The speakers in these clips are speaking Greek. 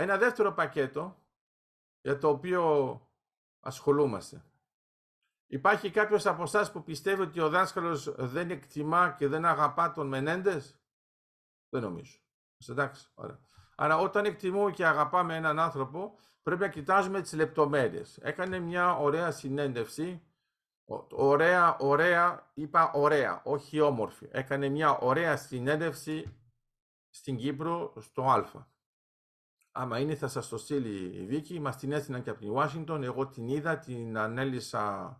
ένα δεύτερο πακέτο για το οποίο ασχολούμαστε. Υπάρχει κάποιος από εσάς που πιστεύει ότι ο δάσκαλος δεν εκτιμά και δεν αγαπά τον Μενέντες; Δεν νομίζω. Εντάξει, ωραία. Άρα όταν εκτιμούμε και αγαπάμε έναν άνθρωπο, πρέπει να κοιτάζουμε τις λεπτομέρειες. Έκανε μια ωραία συνέντευξη, ωραία, ωραία, είπα ωραία, όχι όμορφη. Έκανε μια ωραία συνέντευξη στην Κύπρο στο Α. Άμα είναι θα σας το στείλει η Βίκη, μας την έστειλαν και από την Ουάσιγκτον, εγώ την είδα, την ανέλησα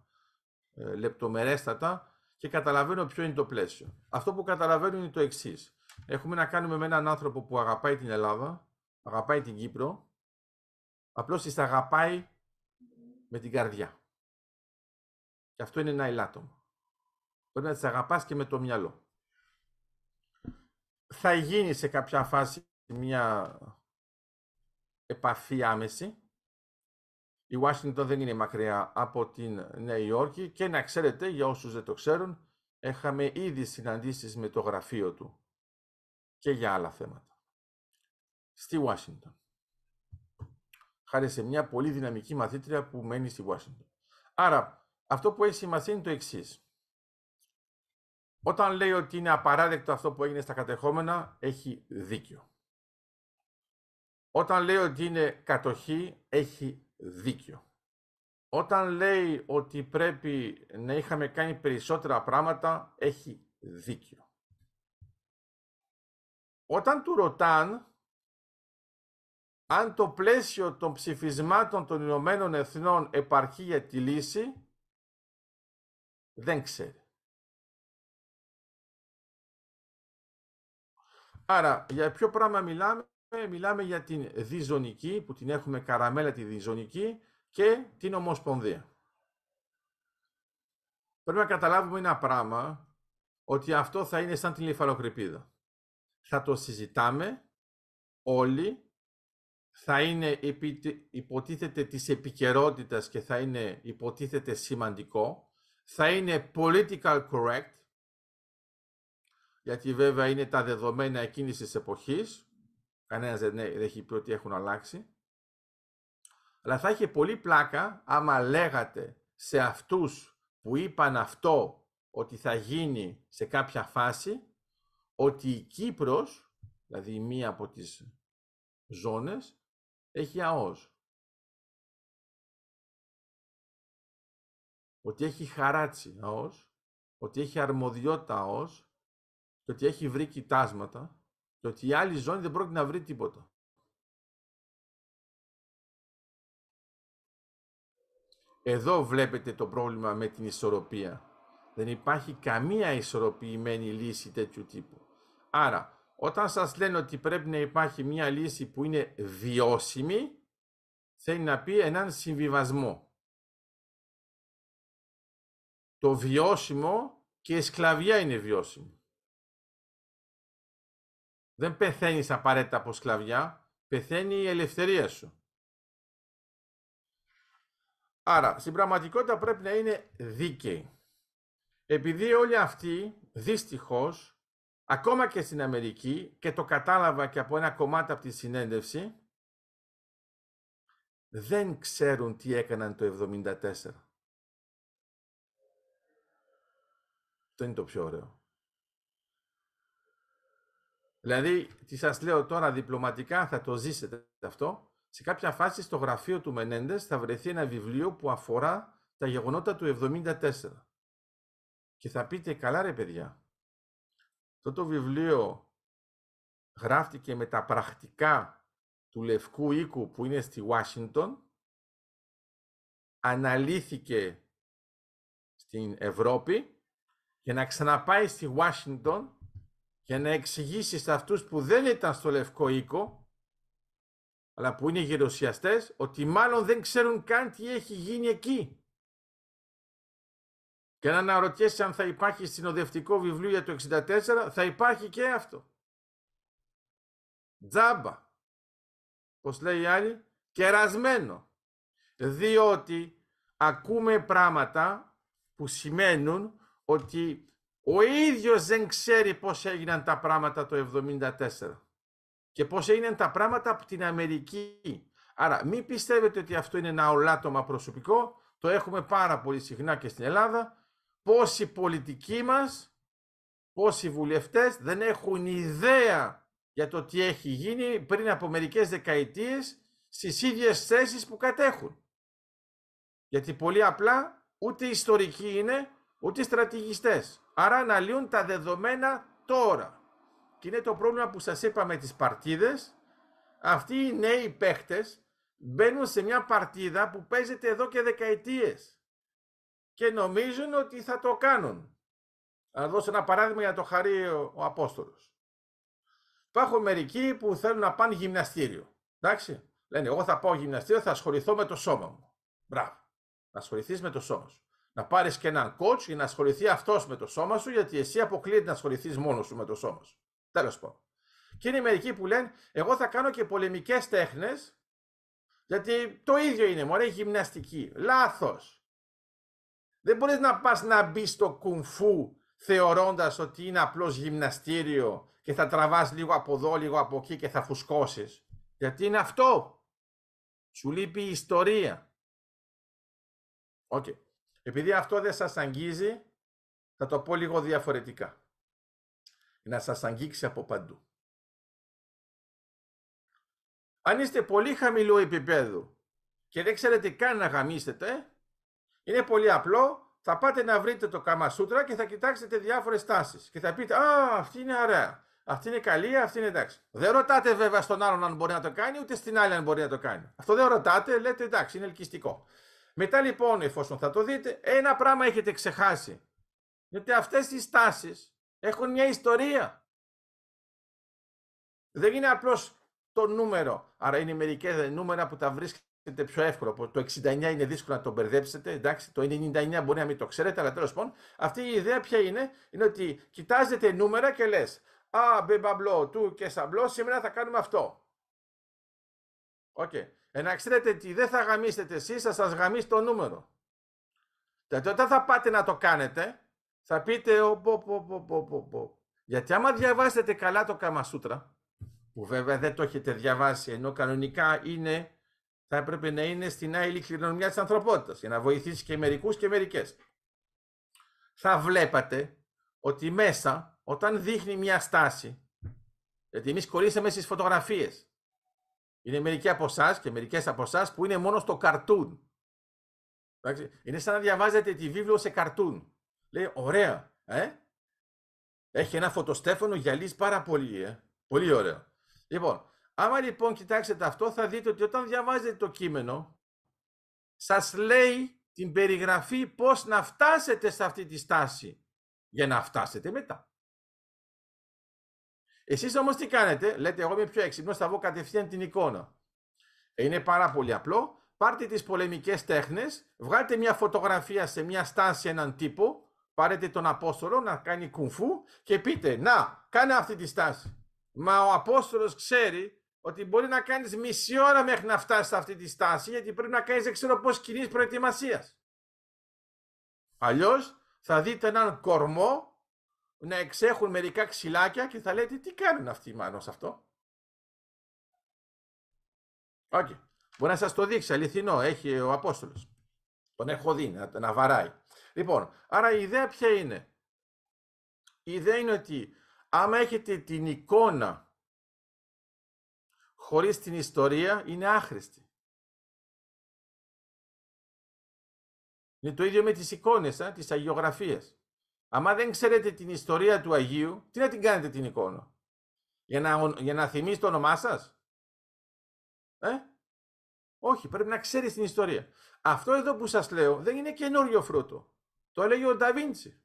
ε, λεπτομερέστατα και καταλαβαίνω ποιο είναι το πλαίσιο. Αυτό που καταλαβαίνω είναι το εξής. Έχουμε να κάνουμε με έναν άνθρωπο που αγαπάει την Ελλάδα, αγαπάει την Κύπρο, απλώς τις αγαπάει με την καρδιά. Και αυτό είναι ένα ελάττωμα. Πρέπει να τις αγαπάς και με το μυαλό. Θα γίνει σε κάποια φάση μια επαφή άμεση. Η Ουάσιγκτον δεν είναι μακριά από την Νέα Υόρκη και να ξέρετε, για όσους δεν το ξέρουν, έχαμε ήδη συναντήσεις με το γραφείο του και για άλλα θέματα. Στη Ουάσιγκτον. Χάρη σε μια πολύ δυναμική μαθήτρια που μένει στη Ουάσιγκτον. Άρα, αυτό που έχει σημασία είναι το εξής. Όταν λέει ότι είναι απαράδεκτο αυτό που έγινε στα κατεχόμενα, έχει δίκιο. Όταν λέει ότι είναι κατοχή, έχει δίκιο. Όταν λέει ότι πρέπει να είχαμε κάνει περισσότερα πράγματα, έχει δίκιο. Όταν του ρωτάν αν το πλαίσιο των ψηφισμάτων των Ηνωμένων Εθνών επαρκεί για τη λύση, δεν ξέρει. Άρα, για ποιο πράγμα μιλάμε, μιλάμε για την διζωνική, που την έχουμε καραμέλα τη διζωνική, και την Ομοσπονδία. Πρέπει να καταλάβουμε ένα πράγμα, ότι αυτό θα είναι σαν την λιφαλοκρηπίδα. Θα το συζητάμε όλοι, θα είναι υποτίθεται της επικαιρότητας και θα είναι υποτίθεται σημαντικό, θα είναι political correct, γιατί βέβαια είναι τα δεδομένα εκείνης της εποχής, κανένας δεν έχει πει ότι έχουν αλλάξει, αλλά θα είχε πολύ πλάκα άμα λέγατε σε αυτούς που είπαν αυτό ότι θα γίνει σε κάποια φάση, ότι η Κύπρος, δηλαδή μία από τις ζώνες, έχει ΑΟΣ. Ότι έχει χαράτσι ΑΟΣ, ότι έχει αρμοδιότητα ΑΟΣ, και ότι έχει βρει κοιτάσματα, και ότι η άλλη ζώνη δεν πρόκειται να βρει τίποτα. Εδώ βλέπετε το πρόβλημα με την ισορροπία. Δεν υπάρχει καμία ισορροπημένη λύση τέτοιου τύπου. Άρα, όταν σας λένε ότι πρέπει να υπάρχει μια λύση που είναι βιώσιμη, θέλει να πει έναν συμβιβασμό. Το βιώσιμο και η σκλαβιά είναι βιώσιμο. Δεν πεθαίνεις απαραίτητα από σκλαβιά, πεθαίνει η ελευθερία σου. Άρα, στην πραγματικότητα πρέπει να είναι δίκαιοι. Επειδή όλοι αυτοί, δυστυχώς, ακόμα και στην Αμερική, και το κατάλαβα και από ένα κομμάτι από τη συνέντευξη, δεν ξέρουν τι έκαναν το 1974. Αυτό είναι το πιο ωραίο. Δηλαδή, τι σας λέω τώρα διπλωματικά, θα το ζήσετε αυτό, σε κάποια φάση στο γραφείο του Μενέντες θα βρεθεί ένα βιβλίο που αφορά τα γεγονότα του 74. Και θα πείτε, καλά ρε παιδιά, αυτό το βιβλίο γράφτηκε με τα πρακτικά του Λευκού Οίκου που είναι στη Ουάσιγκτον, αναλύθηκε στην Ευρώπη και να ξαναπάει στη Ουάσιγκτον για να εξηγήσεις σε αυτούς που δεν ήταν στο Λευκό Οίκο αλλά που είναι γερουσιαστές, ότι μάλλον δεν ξέρουν καν τι έχει γίνει εκεί. Και να αναρωτιέσαι αν θα υπάρχει συνοδευτικό βιβλίο για το 64, θα υπάρχει και αυτό. Τζάμπα. Πώς λέει η άλλη, κερασμένο. Διότι ακούμε πράγματα που σημαίνουν ότι ο ίδιος δεν ξέρει πώς έγιναν τα πράγματα το 74. και πώς είναι τα πράγματα από την Αμερική. Άρα μην πιστεύετε ότι αυτό είναι ένα ολάτωμα προσωπικό, το έχουμε πάρα πολύ συχνά και στην Ελλάδα, πόσοι πολιτικοί μας, πόσοι βουλευτές δεν έχουν ιδέα για το τι έχει γίνει πριν από μερικές δεκαετίες στις ίδιες θέσεις που κατέχουν. Γιατί πολύ απλά ούτε ιστορικοί είναι, ούτε στρατηγιστές. Άρα αναλύουν τα δεδομένα τώρα. Και είναι το πρόβλημα που σας είπα με τις παρτίδες. Αυτοί οι νέοι παίχτες μπαίνουν σε μια παρτίδα που παίζεται εδώ και δεκαετίες και νομίζουν ότι θα το κάνουν. Να δώσω ένα παράδειγμα για το χαρεί ο, ο Απόστολος. Υπάρχουν μερικοί που θέλουν να πάνε γυμναστήριο. Εντάξει. Λένε, εγώ θα πάω γυμναστήριο, θα ασχοληθώ με το σώμα μου. Μπράβο. Να ασχοληθείς με το σώμα σου. Να πάρεις και έναν coach για να ασχοληθεί αυτός με το σώμα σου, γιατί εσύ αποκλείεται να ασχοληθείς μόνος σου με το σώμα σου. Τέλος πάντων. Και είναι μερικοί που λένε, εγώ θα κάνω και πολεμικές τέχνες, γιατί το ίδιο είναι, μωρέ, γυμναστική. Λάθος. Δεν μπορείς να πας να μπεις στο κουνγκ φου θεωρώντας ότι είναι απλώς γυμναστήριο και θα τραβάς λίγο από εδώ, λίγο από εκεί και θα φουσκώσεις. Γιατί είναι αυτό. Σου λείπει η ιστορία. Οκ. Επειδή αυτό δεν σας αγγίζει, θα το πω λίγο διαφορετικά. Να σας αγγίξει από παντού. Αν είστε πολύ χαμηλού επίπεδου και δεν ξέρετε καν να γαμίσετε, είναι πολύ απλό. Θα πάτε να βρείτε το Καμασούτρα και θα κοιτάξετε διάφορες τάσεις. Και θα πείτε, α, αυτή είναι ωραία. Αυτή είναι καλή, αυτή είναι εντάξει. Δεν ρωτάτε βέβαια στον άλλον αν μπορεί να το κάνει, ούτε στην άλλη αν μπορεί να το κάνει. Αυτό δεν ρωτάτε, λέτε εντάξει, είναι ελκυστικό. Μετά λοιπόν, εφόσον θα το δείτε, ένα πράγμα έχετε ξεχάσει. Γιατί αυτές οι στάσεις έχουν μια ιστορία. Δεν είναι απλώς το νούμερο. Άρα είναι μερικές νούμερα που τα βρίσκετε πιο εύκολο. Το 69 είναι δύσκολο να το μπερδέψετε. Εντάξει, το 99 μπορεί να μην το ξέρετε, αλλά τέλος πάντων αυτή η ιδέα ποια είναι, είναι ότι κοιτάζετε νούμερα και λες Α, μπεμπαμπλό, του και σαμπλό, σήμερα θα κάνουμε αυτό. OK. Okay. Ε, να ξέρετε τι, δεν θα γαμίσετε εσείς, θα σας γαμίσει το νούμερο. Γιατί όταν θα πάτε να το κάνετε, θα πείτε, ο, πο, πο, πο, πο, πο, πο. Γιατί άμα διαβάσετε καλά το Καμασούτρα, που βέβαια δεν το έχετε διαβάσει, ενώ κανονικά είναι, θα έπρεπε να είναι στην άλλη κληρονομιά της ανθρωπότητας, για να βοηθήσει και μερικούς και μερικές. Θα βλέπατε ότι μέσα όταν δείχνει μια στάση, γιατί εμείς κολλήσαμε στις φωτογραφίες. Είναι μερικοί από εσάς και μερικές από εσάς που είναι μόνο στο καρτούν. Είναι σαν να διαβάζετε τη βίβλο σε καρτούν. Λέει, ωραία, ε; Έχει ένα φωτοστέφανο, γυαλίζει πάρα πολύ, ε; Πολύ ωραίο. Λοιπόν, άμα λοιπόν κοιτάξετε αυτό, θα δείτε ότι όταν διαβάζετε το κείμενο, σας λέει την περιγραφή πώς να φτάσετε σε αυτή τη στάση για να φτάσετε μετά. Εσείς όμως τι κάνετε, λέτε εγώ είμαι πιο έξυπνος, θα βγω κατευθείαν την εικόνα. Ε, είναι πάρα πολύ απλό. Πάρτε τις πολεμικές τέχνες, βγάλτε μια φωτογραφία σε μια στάση έναν τύπο, πάρετε τον Απόστολο να κάνει κουνφού και πείτε, να, κάνε αυτή τη στάση. Μα ο Απόστολος ξέρει ότι μπορεί να κάνεις μισή ώρα μέχρι να φτάσεις σε αυτή τη στάση, γιατί πρέπει να κάνεις δεν ξέρω πώς κοινής προετοιμασίας. Αλλιώς θα δείτε έναν κορμό να εξέχουν μερικά ξυλάκια και θα λέτε τι κάνουν αυτοί μάλλον σε αυτό; Okay. Μπορεί να σας το δείξει αληθινό, έχει ο Απόστολος. Τον έχω δει να, να βαράει. Λοιπόν, άρα η ιδέα ποια είναι; Η ιδέα είναι ότι άμα έχετε την εικόνα χωρίς την ιστορία είναι άχρηστη. Είναι το ίδιο με τις εικόνες, α, τις αγιογραφίες. Άμα δεν ξέρετε την ιστορία του Αγίου, τι να την κάνετε την εικόνα; Για να, για να θυμίσει το όνομά σας; Ε; Όχι, πρέπει να ξέρεις την ιστορία. Αυτό εδώ που σας λέω δεν είναι καινούριο φρούτο. Το έλεγε ο Νταβίντσι.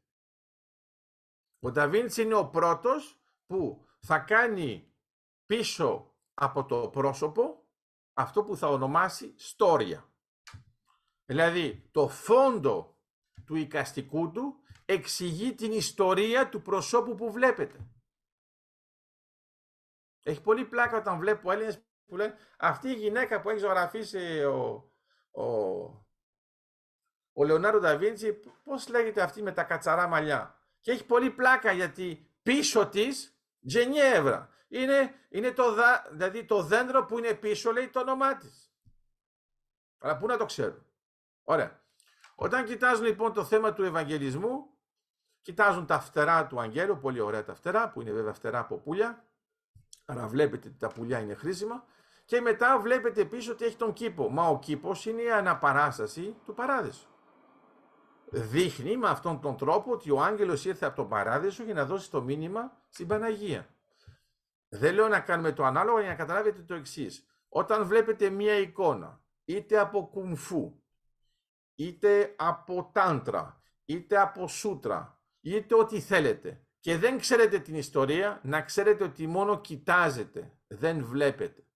Ο Νταβίντσι είναι ο πρώτος που θα κάνει πίσω από το πρόσωπο αυτό που θα ονομάσει στόρια. Δηλαδή το φόντο του οικαστικού του εξηγεί την ιστορία του προσώπου που βλέπετε. Έχει πολύ πλάκα όταν βλέπω Έλληνες που λένε αυτή η γυναίκα που έχει ζωγραφίσει ο, ο, ο Λεωνάρο Νταβίντσι, πώς λέγεται αυτή με τα κατσαρά μαλλιά; Και έχει πολύ πλάκα γιατί πίσω της Τζενιέβρα. Είναι, είναι το, δα, δηλαδή το δέντρο που είναι πίσω λέει το όνομά της. Αλλά πού να το ξέρουν. Ωραία. Όταν κοιτάζουν λοιπόν το θέμα του Ευαγγελισμού, κοιτάζουν τα φτερά του Αγγέλου, πολύ ωραία τα φτερά, που είναι βέβαια φτερά από πουλιά, άρα βλέπετε ότι τα πουλιά είναι χρήσιμα, και μετά βλέπετε πίσω ότι έχει τον κήπο. Μα ο κήπος είναι η αναπαράσταση του παράδεισου. Δείχνει με αυτόν τον τρόπο ότι ο άγγελος ήρθε από τον παράδεισο για να δώσει το μήνυμα στην Παναγία. Δεν λέω να κάνουμε το ανάλογο για να καταλάβετε το εξής. Όταν βλέπετε μία εικόνα, είτε από κουμφού, είτε από τάντρα, είτε από σούτρα, είτε ό,τι θέλετε, και δεν ξέρετε την ιστορία, να ξέρετε ότι μόνο κοιτάζετε, δεν βλέπετε.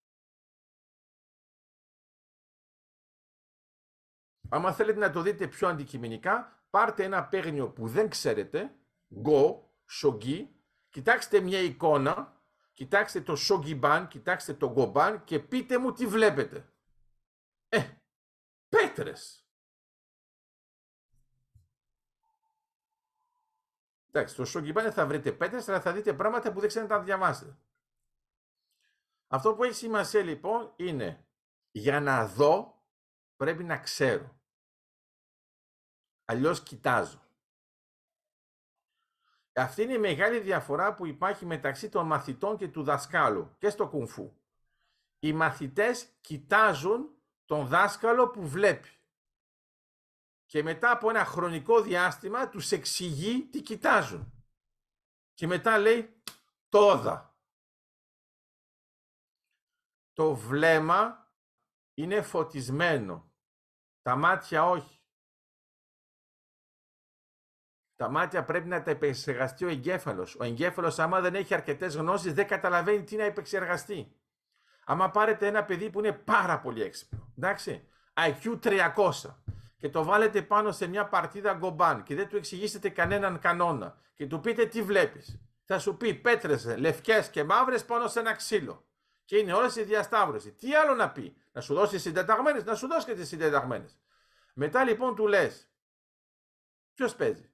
Άμα θέλετε να το δείτε πιο αντικειμενικά, πάρτε ένα παίγνιο που δεν ξέρετε, go, shogi, κοιτάξτε μια εικόνα, κοιτάξτε το shogiban, κοιτάξτε το goban και πείτε μου τι βλέπετε. Ε, πέτρες. Εντάξει, στο shogiban θα βρείτε πέτρες, αλλά θα δείτε πράγματα που δεν ξέρετε να τα διαβάσετε. Αυτό που έχει σημασία λοιπόν είναι για να δω πρέπει να ξέρω. Αλλιώς κοιτάζω. Αυτή είναι η μεγάλη διαφορά που υπάρχει μεταξύ των μαθητών και του δασκάλου και στο κουνφού. Οι μαθητές κοιτάζουν τον δάσκαλο που βλέπει. Και μετά από ένα χρονικό διάστημα τους εξηγεί τι κοιτάζουν. Και μετά λέει τόδα. Το βλέμμα είναι φωτισμένο. Τα μάτια όχι. Τα μάτια πρέπει να τα επεξεργαστεί ο εγκέφαλος. Ο εγκέφαλος, άμα δεν έχει αρκετές γνώσεις, δεν καταλαβαίνει τι να επεξεργαστεί. Άμα πάρετε ένα παιδί που είναι πάρα πολύ έξυπνο, εντάξει, IQ 300, και το βάλετε πάνω σε μια παρτίδα γκομπάν και δεν του εξηγήσετε κανέναν κανόνα και του πείτε τι βλέπεις. Θα σου πει πέτρες λευκές και μαύρες πάνω σε ένα ξύλο. Και είναι όλες η διασταύρωση. Τι άλλο να πει, να σου δώσει συντεταγμένες, να σου δώσει και τις συντεταγμένες. Μετά λοιπόν του λες, ποιος παίζει;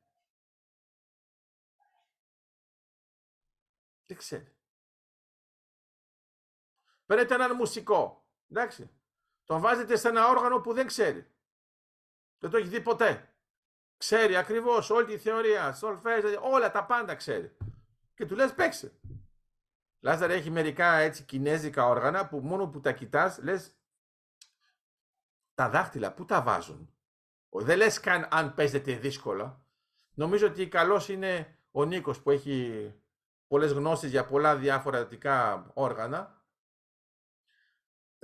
Δεν ξέρει. Παίρνετε έναν μουσικό. Εντάξει. Τον βάζετε σε ένα όργανο που δεν ξέρει. Δεν το έχεις δει ποτέ. Ξέρει ακριβώς όλη τη θεωρία, σολφέζ, όλα τα πάντα ξέρει. Και του λες παίξε. Λάζαρ έχει μερικά έτσι κινέζικα όργανα που μόνο που τα κοιτάς λες τα δάχτυλα πού τα βάζουν; Δεν λες καν αν παίζεται δύσκολα. Νομίζω ότι καλός είναι ο Νίκος που έχει πολλές γνώσεις για πολλά διαφορετικά όργανα.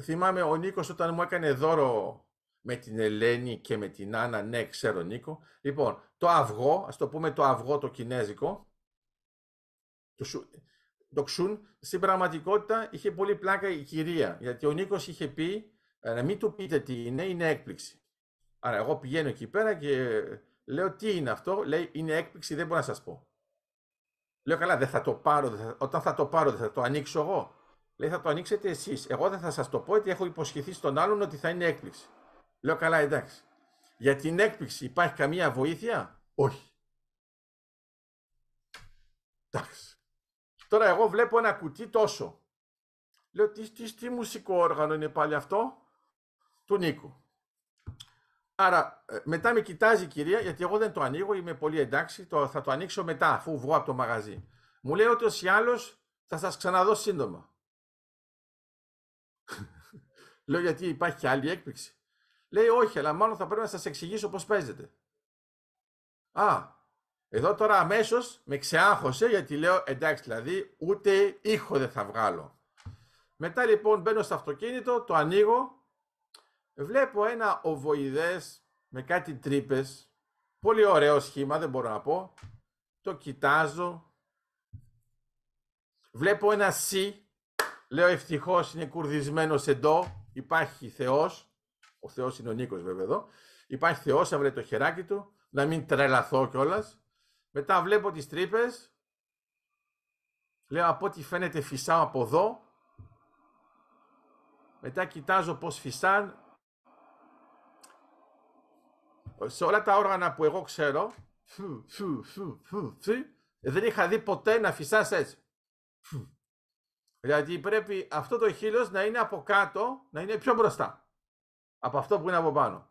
Θυμάμαι ο Νίκος όταν μου έκανε δώρο με την Ελένη και με την Άννα, ναι ξέρω Νίκο. Λοιπόν, το αυγό, ας το πούμε το αυγό το κινέζικο, το, σου, το ξουν, στην πραγματικότητα είχε πολύ πλάκα η κυρία, γιατί ο Νίκος είχε πει ε, να μην του πείτε τι είναι, είναι έκπληξη. Άρα εγώ πηγαίνω εκεί πέρα και λέω τι είναι αυτό, λέει είναι έκπληξη, δεν μπορώ να σας πω. Λέω καλά, δεν θα το πάρω, θα... όταν θα το πάρω δεν θα το ανοίξω εγώ. Λέει θα το ανοίξετε εσείς. Εγώ δεν θα σας το πω γιατί έχω υποσχεθεί στον άλλον ότι θα είναι έκπληξη. Λέω καλά, εντάξει. Για την έκπληξη υπάρχει καμία βοήθεια; Όχι. Εντάξει. Τώρα εγώ βλέπω ένα κουτί τόσο. Λέω τι, τι, τι μουσικό όργανο είναι πάλι αυτό; Του Νίκου. Άρα ε, μετά με κοιτάζει η κυρία, γιατί εγώ δεν το ανοίγω, είμαι πολύ εντάξει, το, θα το ανοίξω μετά, αφού βγω από το μαγαζί. Μου λέει ότι ή άλλως θα σας ξαναδώ σύντομα. Λέω γιατί υπάρχει και άλλη έκπληξη. Λέει όχι, αλλά μάλλον θα πρέπει να σας εξηγήσω πώς παίζετε. Α, εδώ τώρα αμέσως με ξεάχωσε γιατί λέω εντάξει δηλαδή ούτε ήχο δεν θα βγάλω. Μετά λοιπόν μπαίνω στο αυτοκίνητο, το ανοίγω βλέπω ένα οβοειδές με κάτι τρύπες. Πολύ ωραίο σχήμα, δεν μπορώ να πω. Το κοιτάζω. Βλέπω ένα σι. Λέω ευτυχώς είναι κουρδισμένος σε ντο. Υπάρχει Θεός. Ο Θεός είναι ο Νίκος βέβαια εδώ. Υπάρχει Θεός, έβρε το χεράκι του. Να μην τρελαθώ κιόλας. Μετά βλέπω τις τρύπες. Λέω από ό,τι φαίνεται φυσάω από εδώ. Μετά κοιτάζω πώς φυσάν σε όλα τα όργανα που εγώ ξέρω, δεν είχα δει ποτέ να φυσάς έτσι. Δηλαδή πρέπει αυτό το χείλος να είναι από κάτω, να είναι πιο μπροστά από αυτό που είναι από πάνω.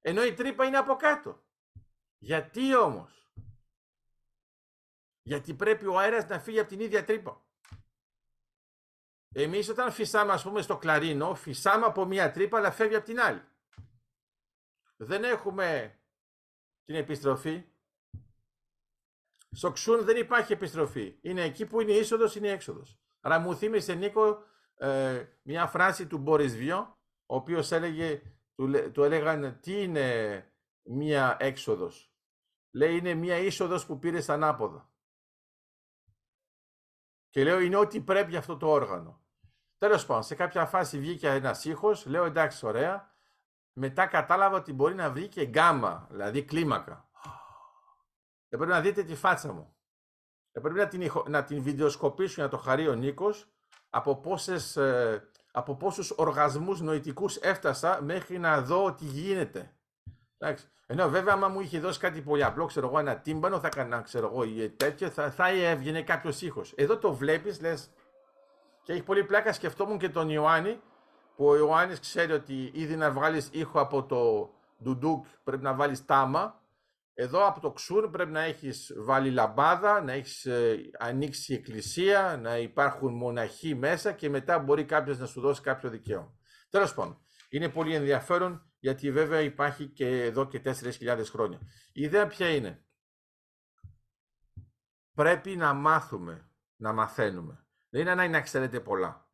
Ενώ η τρύπα είναι από κάτω. Γιατί όμως; Γιατί πρέπει ο αέρας να φύγει από την ίδια τρύπα. Εμείς όταν φυσάμε ας πούμε στο κλαρίνο, φυσάμε από μία τρύπα αλλά φεύγει από την άλλη. Δεν έχουμε την επιστροφή. Στο ξούν δεν υπάρχει επιστροφή. Είναι εκεί που είναι η είσοδος, είναι η έξοδος. Άρα μου θύμισε Νίκο ε, μια φράση του Μπόρις Βιό, ο οποίος έλεγε, του, του έλεγαν τι είναι μια έξοδος; Λέει είναι μια είσοδος που πήρε ανάποδα. Και λέω είναι ό,τι πρέπει αυτό το όργανο. Τέλος πάντων, σε κάποια φάση βγήκε ένας ήχος, λέω εντάξει ωραία, μετά κατάλαβα ότι μπορεί να βρει και γκάμα, δηλαδή κλίμακα. Έπρεπε να δείτε τη φάτσα μου. Έπρεπε να την, να την βιντεοσκοπήσουν να το χαρεί ο Νίκος από, πόσες, ε, από πόσους οργασμούς νοητικούς έφτασα μέχρι να δω τι γίνεται. Εντάξει. Ενώ βέβαια, άμα μου είχε δώσει κάτι πολύ απλό, ξέρω εγώ, ένα τύμπανο, θα έκανα, ξέρω εγώ, ή τέτοιο, θα, θα έβγαινε κάποιος ήχος. Εδώ το βλέπεις, λες. Και έχει πολύ πλάκα. Σκεφτόμουν και τον Ιωάννη, που ο Ιωάννης ξέρει ότι ήδη να βγάλεις ήχο από το ντουντούκ πρέπει να βάλεις τάμα. Εδώ από το ξούρ πρέπει να έχεις βάλει λαμπάδα, να έχεις ε, ανοίξει εκκλησία, να υπάρχουν μοναχοί μέσα και μετά μπορεί κάποιος να σου δώσει κάποιο δικαίωμα. Τέλος πάντων, είναι πολύ ενδιαφέρον γιατί βέβαια υπάρχει και εδώ και 4.000 χρόνια. Η ιδέα ποια είναι; Πρέπει να μάθουμε, να μαθαίνουμε. Δεν είναι ανάγκη να ξέρετε πολλά.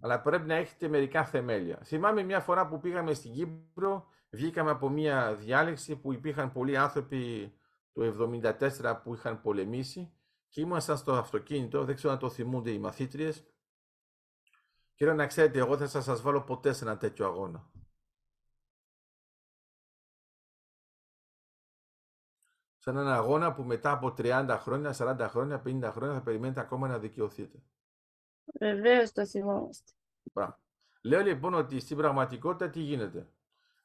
Αλλά πρέπει να έχετε μερικά θεμέλια. Θυμάμαι μια φορά που πήγαμε στην Κύπρο, βγήκαμε από μια διάλεξη που υπήρχαν πολλοί άνθρωποι το 1974 που είχαν πολεμήσει και ήμασταν στο αυτοκίνητο, δεν ξέρω αν το θυμούνται οι μαθήτριες. Και να ξέρετε, εγώ δεν θα σας βάλω ποτέ σε ένα τέτοιο αγώνα. σε έναν αγώνα που μετά από 30 χρόνια, 40 χρόνια, 50 χρόνια θα περιμένετε ακόμα να δικαιωθείτε. Βεβαίως το θυμόμαστε. Λέω λοιπόν ότι στην πραγματικότητα τι γίνεται;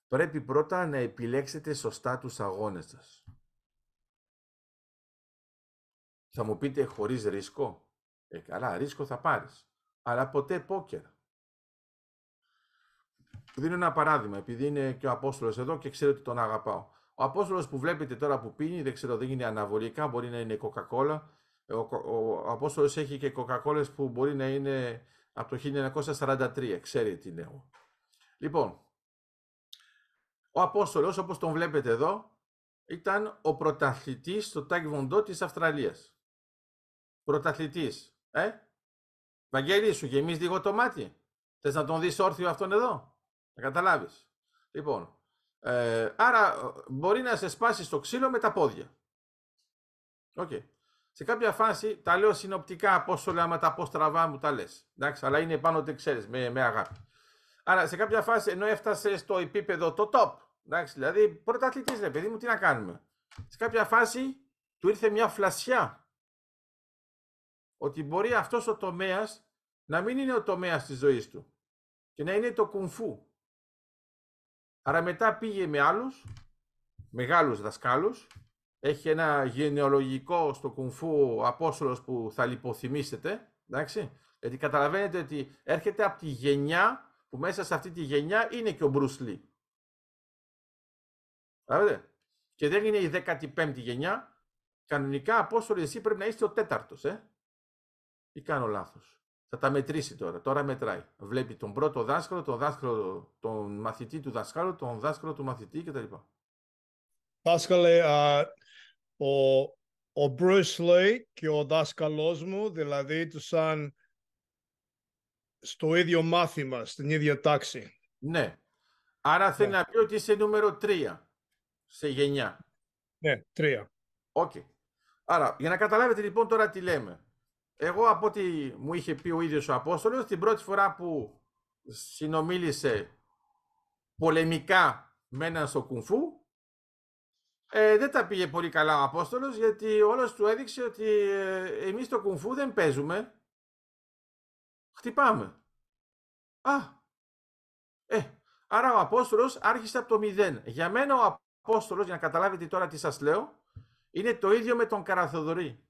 Πρέπει πρώτα να επιλέξετε σωστά τους αγώνες σας. Θα μου πείτε χωρίς ρίσκο. Ε, καλά, ρίσκο θα πάρεις. Αλλά ποτέ πόκερ. Δίνω ένα παράδειγμα, επειδή είναι και ο Απόστολος εδώ και ξέρω ότι τον αγαπάω. Ο Απόστολος που βλέπετε τώρα που πίνει, δεν ξέρω, δεν είναι αναβολικά, μπορεί να είναι κοκακόλα. Ο, ο, ο Απόστολος έχει και κοκακόλες που μπορεί να είναι από το 1943, ξέρει τι λέω. Λοιπόν, ο Απόστολος, όπως τον βλέπετε εδώ, ήταν ο πρωταθλητής στο Τάκ Βοντό της Αυστραλίας. Πρωταθλητής. Ε, Βαγγέλη, σου γεμίζεις λίγο το μάτι. Θες να τον δεις όρθιο αυτόν εδώ; Να καταλάβεις. Λοιπόν, ε, άρα μπορεί να σε σπάσει στο ξύλο με τα πόδια. Okay. Σε κάποια φάση τα λέω συνοπτικά απόστολα, άμα τα πω στραβά μου τα λες. Εντάξει, αλλά είναι πάνω ότι ξέρεις, με, με αγάπη. Άρα σε κάποια φάση ενώ έφτασες στο επίπεδο το top, εντάξει, δηλαδή πρωταθλητής ρε παιδί μου, τι να κάνουμε. Σε κάποια φάση του ήρθε μια φλασιά ότι μπορεί αυτός ο τομέας να μην είναι ο τομέας της ζωής του και να είναι το κουνφού. Άρα μετά πήγε με άλλους, μεγάλους δασκάλους, έχει ένα γενεολογικό στο κουνφού απόστολος που θα λιποθυμήσετε, εντάξει, γιατί καταλαβαίνετε ότι έρχεται από τη γενιά που μέσα σε αυτή τη γενιά είναι και ο Μπρουσ Λί. Και δεν είναι η 15η γενιά. Κανονικά, Απόστολοι, εσύ πρέπει να είστε ο τέταρτος, ε. Ή κάνω λάθος. Θα τα μετρήσει τώρα. Τώρα μετράει. Βλέπει τον πρώτο δάσκαλο, τον δάσκαλο, τον μαθητή του δάσκαλου, τον δάσκαλο του μαθητή κτλ. Δάσκαλε, ο, ο Bruce Lee και ο δάσκαλός μου, δηλαδή τους σαν στο ίδιο μάθημα, στην ίδια τάξη. Ναι. Άρα θέλει ναι. να πει ότι είσαι νούμερο 3 σε γενιά. Ναι, 3. OK. Okay. Άρα, για να καταλάβετε λοιπόν τώρα τι λέμε. Εγώ από ό,τι μου είχε πει ο ίδιος ο Απόστολος, την πρώτη φορά που συνομίλησε πολεμικά με έναν στο κουνγκ φου, ε, δεν τα πήγε πολύ καλά ο Απόστολος, γιατί άλλος του έδειξε ότι ε, εμείς το κουνγκ φου δεν παίζουμε, χτυπάμε. Α, ε, άρα ο Απόστολος άρχισε από το μηδέν. Για μένα ο Απόστολος, για να καταλάβετε τώρα τι σας λέω, είναι το ίδιο με τον Καραθοδωρή.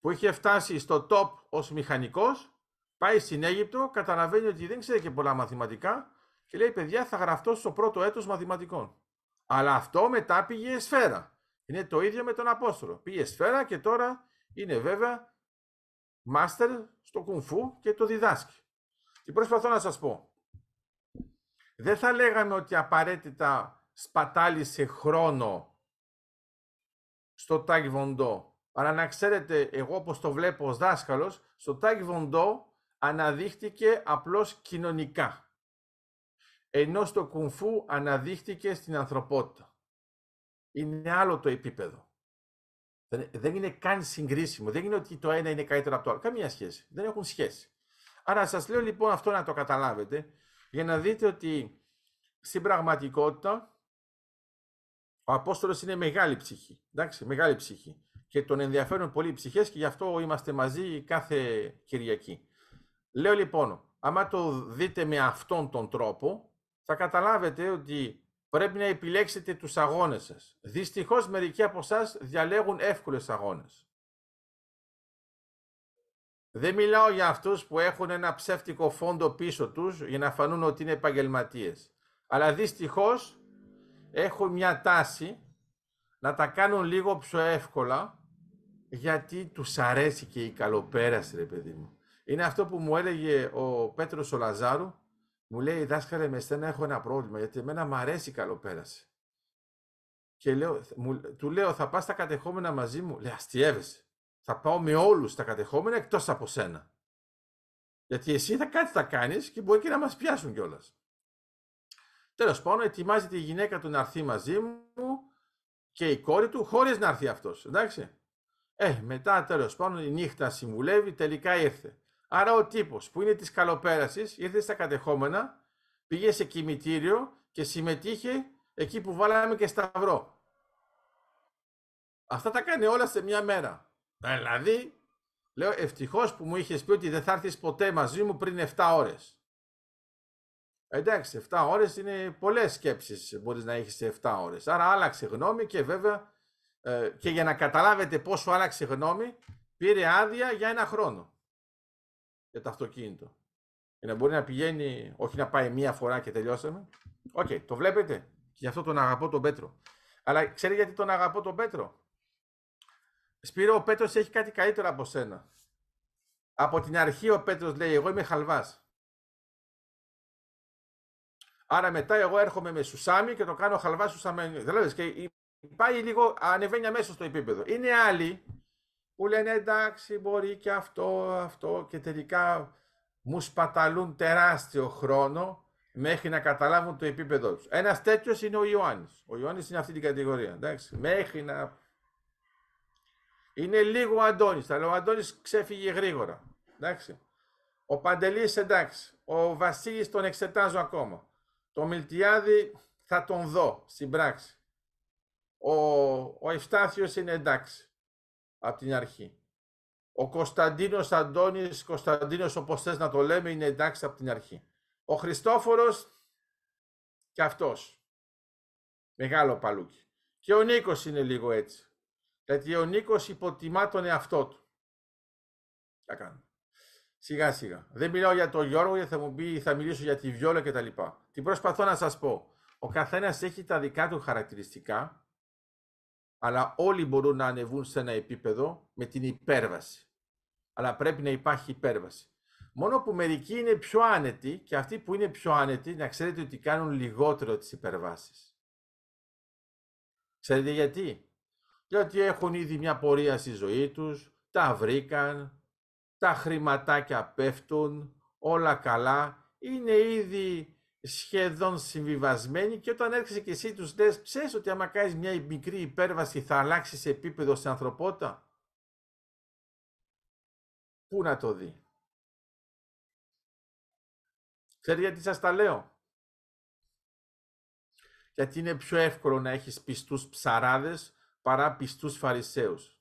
που είχε φτάσει στο top ως μηχανικός, πάει στην Αίγυπτο, καταλαβαίνει ότι δεν ξέρει και πολλά μαθηματικά και λέει παιδιά θα γραφτώ στο πρώτο έτος μαθηματικών. Αλλά αυτό μετά πήγε σφαίρα. Είναι το ίδιο με τον Απόστολο. Πήγε σφαίρα και τώρα είναι βέβαια μάστερ στο κουνφού και το διδάσκει. Τι προσπαθώ να σας πω. Δεν θα λέγαμε ότι απαραίτητα σπατάλησε χρόνο στο Τάγι Βοντό. Αλλά να ξέρετε, εγώ όπως το βλέπω ως δάσκαλος, στο Τάγι Βοντό αναδείχτηκε απλώς κοινωνικά. Ενώ στο κουνφού αναδείχτηκε στην ανθρωπότητα. Είναι άλλο το επίπεδο. Δεν είναι καν συγκρίσιμο. Δεν είναι ότι το ένα είναι καλύτερο από το άλλο. Καμία σχέση. Δεν έχουν σχέση. Άρα σας λέω λοιπόν αυτό να το καταλάβετε για να δείτε ότι στην πραγματικότητα ο Απόστολος είναι μεγάλη ψυχή. Εντάξει, μεγάλη ψυχή. Και τον ενδιαφέρουν πολύ οι ψυχές και γι' αυτό είμαστε μαζί κάθε Κυριακή. Λέω λοιπόν, άμα το δείτε με αυτόν τον τρόπο, θα καταλάβετε ότι πρέπει να επιλέξετε τους αγώνες σας. Δυστυχώς μερικοί από εσάς διαλέγουν εύκολες αγώνες. Δεν μιλάω για αυτούς που έχουν ένα ψεύτικο φόντο πίσω τους για να φανούν ότι είναι επαγγελματίες. Αλλά δυστυχώς έχουν μια τάση να τα κάνουν λίγο πιο εύκολα γιατί τους αρέσει και η καλοπέραση ρε παιδί μου. Είναι αυτό που μου έλεγε ο Πέτρος ο Λαζάρου μου λέει, δάσκαλε, με στένα έχω ένα πρόβλημα, γιατί εμένα μου αρέσει η καλοπέραση. Και λέω, μου, του λέω, θα πας στα κατεχόμενα μαζί μου. Λέει, αστιεύεσαι. Θα πάω με όλους τα κατεχόμενα εκτός από σένα. Γιατί εσύ θα κάτι θα κάνεις και μπορεί και να μας πιάσουν κιόλας. Τέλος πάντων, ετοιμάζεται η γυναίκα του να έρθει μαζί μου και η κόρη του χωρίς να έρθει αυτός. Εντάξει. Ε, μετά τέλος πάντων η νύχτα συμβουλεύει, τελικά ήρθε. Άρα ο τύπος που είναι της καλοπέρασης ήρθε στα κατεχόμενα, πήγε σε κημητήριο και συμμετείχε εκεί που βάλαμε και σταυρό. Αυτά τα κάνει όλα σε μια μέρα. Δηλαδή, λέω ευτυχώς που μου είχες πει ότι δεν θα έρθεις ποτέ μαζί μου πριν 7 ώρες. Εντάξει, 7 ώρες είναι πολλές σκέψεις μπορείς να έχεις σε 7 ώρες. Άρα άλλαξε γνώμη και βέβαια ε, και για να καταλάβετε πόσο άλλαξε γνώμη πήρε άδεια για ένα χρόνο για το αυτοκίνητο. Για να μπορεί να πηγαίνει, όχι να πάει μία φορά και τελειώσαμε. OK, okay, το βλέπετε. Και γι' αυτό τον αγαπώ τον Πέτρο. Αλλά ξέρει γιατί τον αγαπώ τον Πέτρο; Σπύρο, ο Πέτρος έχει κάτι καλύτερο από σένα. Από την αρχή ο Πέτρος λέει, εγώ είμαι χαλβάς. Άρα μετά εγώ έρχομαι με σουσάμι και το κάνω χαλβά σουσάμι. Δηλαδή, και πάει λίγο, ανεβαίνει αμέσως στο επίπεδο. Είναι άλλοι που λένε εντάξει μπορεί και αυτό, αυτό και τελικά μου σπαταλούν τεράστιο χρόνο μέχρι να καταλάβουν το επίπεδο τους. Ένας τέτοιος είναι ο Ιωάννης. Ο Ιωάννης είναι αυτή την κατηγορία, εντάξει, μέχρι να... Είναι λίγο ο Αντώνης, αλλά ο Αντώνης ξέφυγε γρήγορα, εντάξει. Ο Παντελής εντάξει, ο Βασίλης τον εξετάζω ακόμα. Το Μιλτιάδη θα τον δω στην πράξη. Ο, ο Ευστάθιος είναι εντάξει από την αρχή. Ο Κωνσταντίνος Αντώνης, Κωνσταντίνος όπως θες να το λέμε, είναι εντάξει από την αρχή. Ο Χριστόφορος και αυτός. Μεγάλο παλούκι. Και ο Νίκος είναι λίγο έτσι. Γιατί ο Νίκος υποτιμά τον εαυτό του. Τι κάνω. Σιγά σιγά. Δεν μιλάω για τον Γιώργο, γιατί θα μου πει, θα μιλήσω για τη Βιόλα κτλ. Τι προσπαθώ να σας πω. Ο καθένας έχει τα δικά του χαρακτηριστικά αλλά όλοι μπορούν να ανεβούν σε ένα επίπεδο με την υπέρβαση. Αλλά πρέπει να υπάρχει υπέρβαση. Μόνο που μερικοί είναι πιο άνετοι και αυτοί που είναι πιο άνετοι να ξέρετε ότι κάνουν λιγότερο τις υπερβάσεις. Ξέρετε γιατί; Γιατί έχουν ήδη μια πορεία στη ζωή τους, τα βρήκαν, τα χρηματάκια πέφτουν, όλα καλά, είναι ήδη σχεδόν συμβιβασμένοι και όταν έρχεσαι και εσύ τους λες ξέρεις ότι άμα κάνεις μια μικρή υπέρβαση θα αλλάξεις σε επίπεδο στην ανθρωπότητα; Πού να το δει. Ξέρετε γιατί σας τα λέω; Γιατί είναι πιο εύκολο να έχεις πιστούς ψαράδες παρά πιστούς φαρισαίους.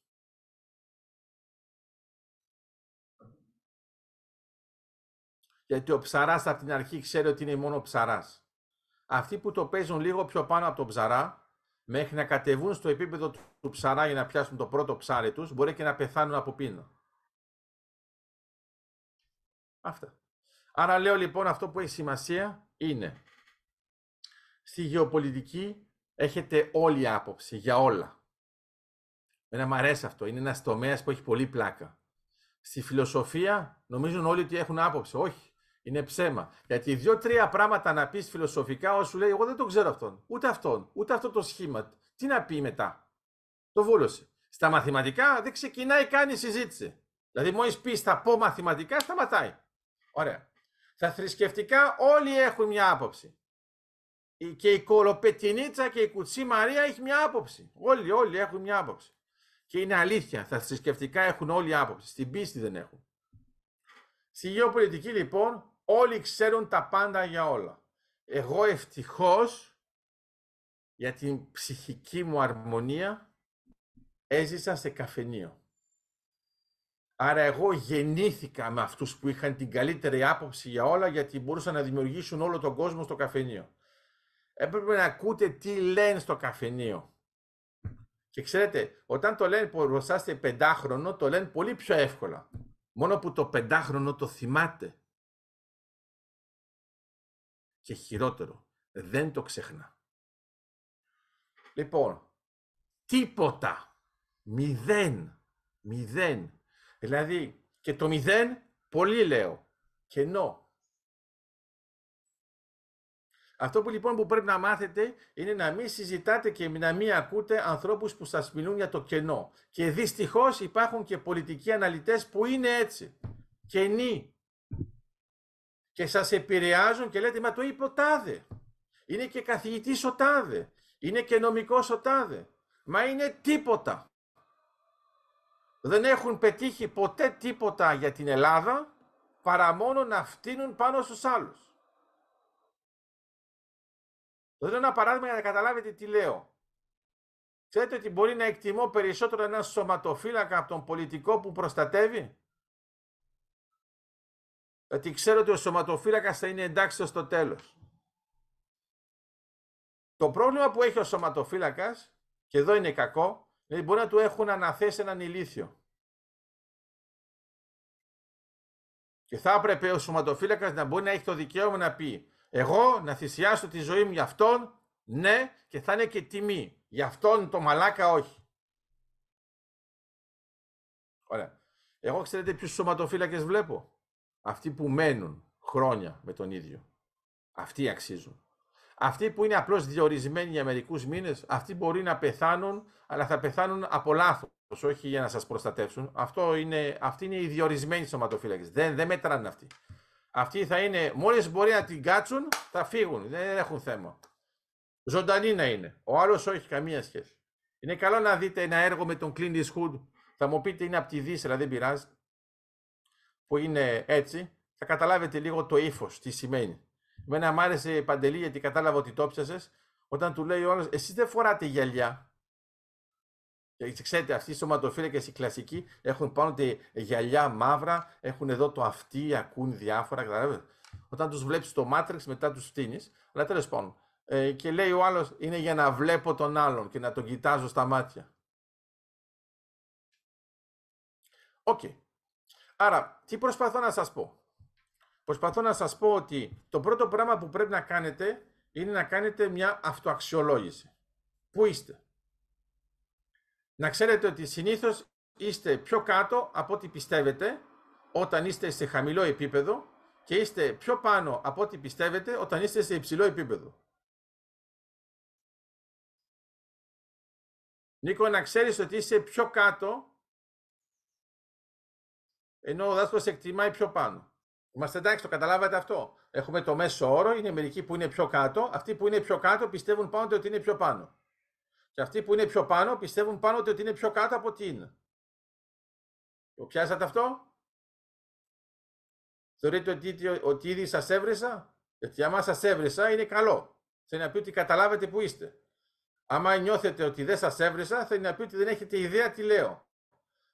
Γιατί ο ψαράς από την αρχή ξέρει ότι είναι μόνο ψαράς. Αυτοί που το παίζουν λίγο πιο πάνω από τον ψαρά, μέχρι να κατεβούν στο επίπεδο του, του ψαρά για να πιάσουν το πρώτο ψάρι τους, μπορεί και να πεθάνουν από πείνα. Αυτά. Άρα λέω λοιπόν αυτό που έχει σημασία είναι στη γεωπολιτική έχετε όλη άποψη για όλα. Εμένα μου αρέσει αυτό. Είναι ένας τομέας που έχει πολύ πλάκα. Στη φιλοσοφία νομίζουν όλοι ότι έχουν άποψη. Όχι. Είναι ψέμα. Γιατί δύο-τρία πράγματα να πεις φιλοσοφικά, όσο λέει, Εγώ δεν το ξέρω αυτόν. Ούτε αυτόν. Ούτε αυτό το σχήμα. Τι να πει μετά. Το βούλωσε. Στα μαθηματικά δεν ξεκινάει καν η συζήτηση. Δηλαδή, μόλις πεις θα πω μαθηματικά, σταματάει. Ωραία. Στα θρησκευτικά όλοι έχουν μια άποψη. Και η Κολοπετινίτσα και η Κουτσή Μαρία έχει μια άποψη. Όλοι, όλοι έχουν μια άποψη. Και είναι αλήθεια. Τα θρησκευτικά έχουν όλοι άποψη. Στην πίστη δεν έχουν. Στη γεωπολιτική λοιπόν όλοι ξέρουν τα πάντα για όλα. Εγώ ευτυχώς για την ψυχική μου αρμονία έζησα σε καφενείο. Άρα εγώ γεννήθηκα με αυτούς που είχαν την καλύτερη άποψη για όλα γιατί μπορούσαν να δημιουργήσουν όλο τον κόσμο στο καφενείο. Έπρεπε να ακούτε τι λένε στο καφενείο. Και ξέρετε, όταν το λένε μπροστά είστε πεντάχρονο, το λένε πολύ πιο εύκολα. Μόνο που το πεντάχρονο το θυμάται. Και χειρότερο, δεν το ξεχνά. Λοιπόν, τίποτα. Μηδέν. Μηδέν. Δηλαδή, και το μηδέν, πολύ λέω. Κενό. Αυτό που λοιπόν που πρέπει να μάθετε είναι να μην συζητάτε και να μην ακούτε ανθρώπους που σας μιλούν για το κενό. Και δυστυχώς υπάρχουν και πολιτικοί αναλυτές που είναι έτσι. Κενοί. Και σας επηρεάζουν και λέτε, μα το είπε ο τάδε. Είναι και καθηγητής ο τάδε. Είναι και νομικός ο τάδε. Μα είναι τίποτα. Δεν έχουν πετύχει ποτέ τίποτα για την Ελλάδα παρά μόνο να φτύνουν πάνω στους άλλους. Θα δίνω ένα παράδειγμα για να καταλάβετε τι λέω. Ξέρετε ότι μπορεί να εκτιμώ περισσότερο ένα σωματοφύλακα από τον πολιτικό που προστατεύει; Γιατί ξέρω ότι ο σωματοφύλακας θα είναι εντάξει στο τέλος. Το πρόβλημα που έχει ο σωματοφύλακας, και εδώ είναι κακό, είναι μπορεί να του έχουν αναθέσει έναν ηλίθιο. Και θα έπρεπε ο σωματοφύλακας να μπορεί να έχει το δικαίωμα να πει εγώ να θυσιάσω τη ζωή μου για αυτόν, ναι, και θα είναι και τιμή. Για αυτόν το μαλάκα όχι. Ωραία. Εγώ ξέρετε ποιους σωματοφύλακες βλέπω; Αυτοί που μένουν χρόνια με τον ίδιο. Αυτοί αξίζουν. Αυτοί που είναι απλώς διορισμένοι για μερικούς μήνες, αυτοί μπορεί να πεθάνουν, αλλά θα πεθάνουν από λάθος, όχι για να σας προστατεύσουν. Αυτό είναι, αυτοί είναι οι διορισμένοι σωματοφύλακες. Δεν, δεν μετράνε αυτοί. Αυτοί θα είναι, μόλις μπορεί να την κάτσουν, θα φύγουν. Δεν έχουν θέμα. Ζωντανή να είναι. Ο άλλος όχι καμία σχέση. Είναι καλό να δείτε ένα έργο με τον Clint Eastwood. Θα μου πείτε είναι από τη Δύση, αλλά δεν πειράζει. Που είναι έτσι. Θα καταλάβετε λίγο το ύφος, τι σημαίνει. Εμένα μου άρεσε η Παντελή γιατί κατάλαβα ότι το πιασε Όταν του λέει ο άλλος, εσείς δεν φοράτε γυαλιά. Και ξέρετε, αυτοί οι σωματοφύλακες οι κλασικοί έχουν πάνω τη γυαλιά μαύρα, έχουν εδώ το αυτί, ακούν διάφορα. Καταλαβαίνετε. Όταν τους βλέπεις το Matrix, μετά τους φτύνεις. Αλλά τέλος πάντων. Ε, και λέει ο άλλος, είναι για να βλέπω τον άλλον και να τον κοιτάζω στα μάτια. OK. Okay. Άρα, τι προσπαθώ να σας πω; Προσπαθώ να σας πω ότι το πρώτο πράγμα που πρέπει να κάνετε είναι να κάνετε μια αυτοαξιολόγηση. Πού είστε; Να ξέρετε ότι συνήθως είστε πιο κάτω από ό,τι πιστεύετε όταν είστε σε χαμηλό επίπεδο και είστε πιο πάνω από ό,τι πιστεύετε όταν είστε σε υψηλό επίπεδο. Νίκο, να ξέρεις ότι είσαι πιο κάτω ενώ ο δάσκαλος εκτιμάει πιο πάνω. Είμαστε εντάξει, το καταλάβατε αυτό. Έχουμε το μέσο όρο, είναι μερικοί που είναι πιο κάτω. Αυτοί που είναι πιο κάτω πιστεύουν πάνω ότι είναι πιο πάνω. Και αυτοί που είναι πιο πάνω πιστεύουν πάνω ότι είναι πιο κάτω από ό,τι είναι. Το πιάσατε αυτό; Θεωρείτε ότι, ότι ήδη σας έβρισα; Γιατί άμα σας έβρισα είναι καλό. Θέλει να πει ότι καταλάβετε που είστε. Άμα νιώθετε ότι δεν σας έβρισα, θέλει να πει ότι δεν έχετε ιδέα τι λέω.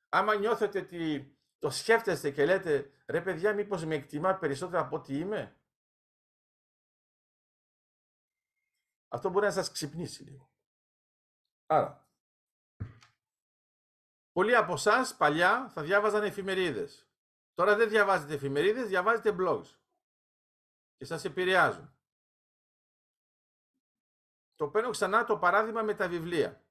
Άμα νιώθετε ότι το σκέφτεστε και λέτε, ρε παιδιά, μήπως με εκτιμά περισσότερο από ό,τι είμαι; Αυτό μπορεί να σας ξυπνήσει λίγο. Άρα, πολλοί από εσάς παλιά θα διάβαζαν εφημερίδες. Τώρα δεν διαβάζετε εφημερίδες, διαβάζετε blogs. Και σας επηρεάζουν. Το παίρνω ξανά το παράδειγμα με τα βιβλία.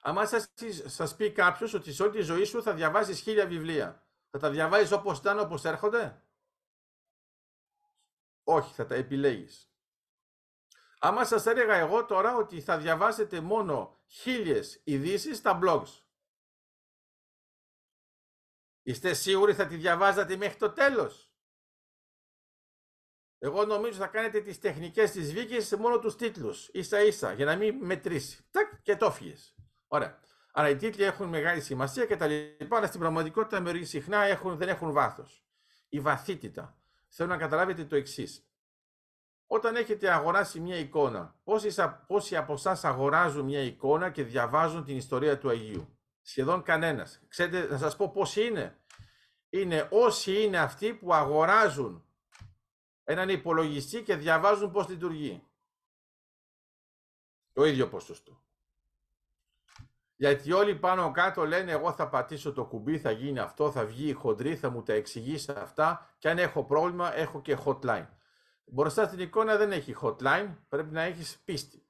Αν σας, σας πει κάποιος ότι σε όλη τη ζωή σου θα διαβάζεις χίλια βιβλία, θα τα διαβάζεις όπως ήταν, όπως έρχονται; Όχι, θα τα επιλέγεις. Άμα σας έλεγα εγώ τώρα ότι θα διαβάσετε μόνο χίλιες ειδήσεις στα blogs. Είστε σίγουροι θα τη διαβάζατε μέχρι το τέλος; Εγώ νομίζω θα κάνετε τις τεχνικές της Βίκης σε μόνο τους τίτλους, ίσα ίσα, για να μην μετρήσει. Τακ και το φύγες. Ωραία. Άρα οι τίτλοι έχουν μεγάλη σημασία και τα λοιπά, αλλά στην πραγματικότητα μερικοί συχνά έχουν, δεν έχουν βάθος. Η βαθύτητα. Θέλω να καταλάβετε το εξής. Όταν έχετε αγοράσει μια εικόνα, πόσοι, πόσοι από εσάς αγοράζουν μια εικόνα και διαβάζουν την ιστορία του Αγίου; Σχεδόν κανένας. Ξέρετε, να σας πω πόσοι είναι. Είναι όσοι είναι αυτοί που αγοράζουν έναν υπολογιστή και διαβάζουν πώς λειτουργεί. Το ίδιο ποσοστό. Γιατί όλοι πάνω κάτω λένε εγώ θα πατήσω το κουμπί, θα γίνει αυτό, θα βγει η χοντρή, θα μου τα εξηγήσει αυτά και αν έχω πρόβλημα έχω και hotline. Μπροστά στην εικόνα δεν έχει hotline, πρέπει να έχεις πίστη.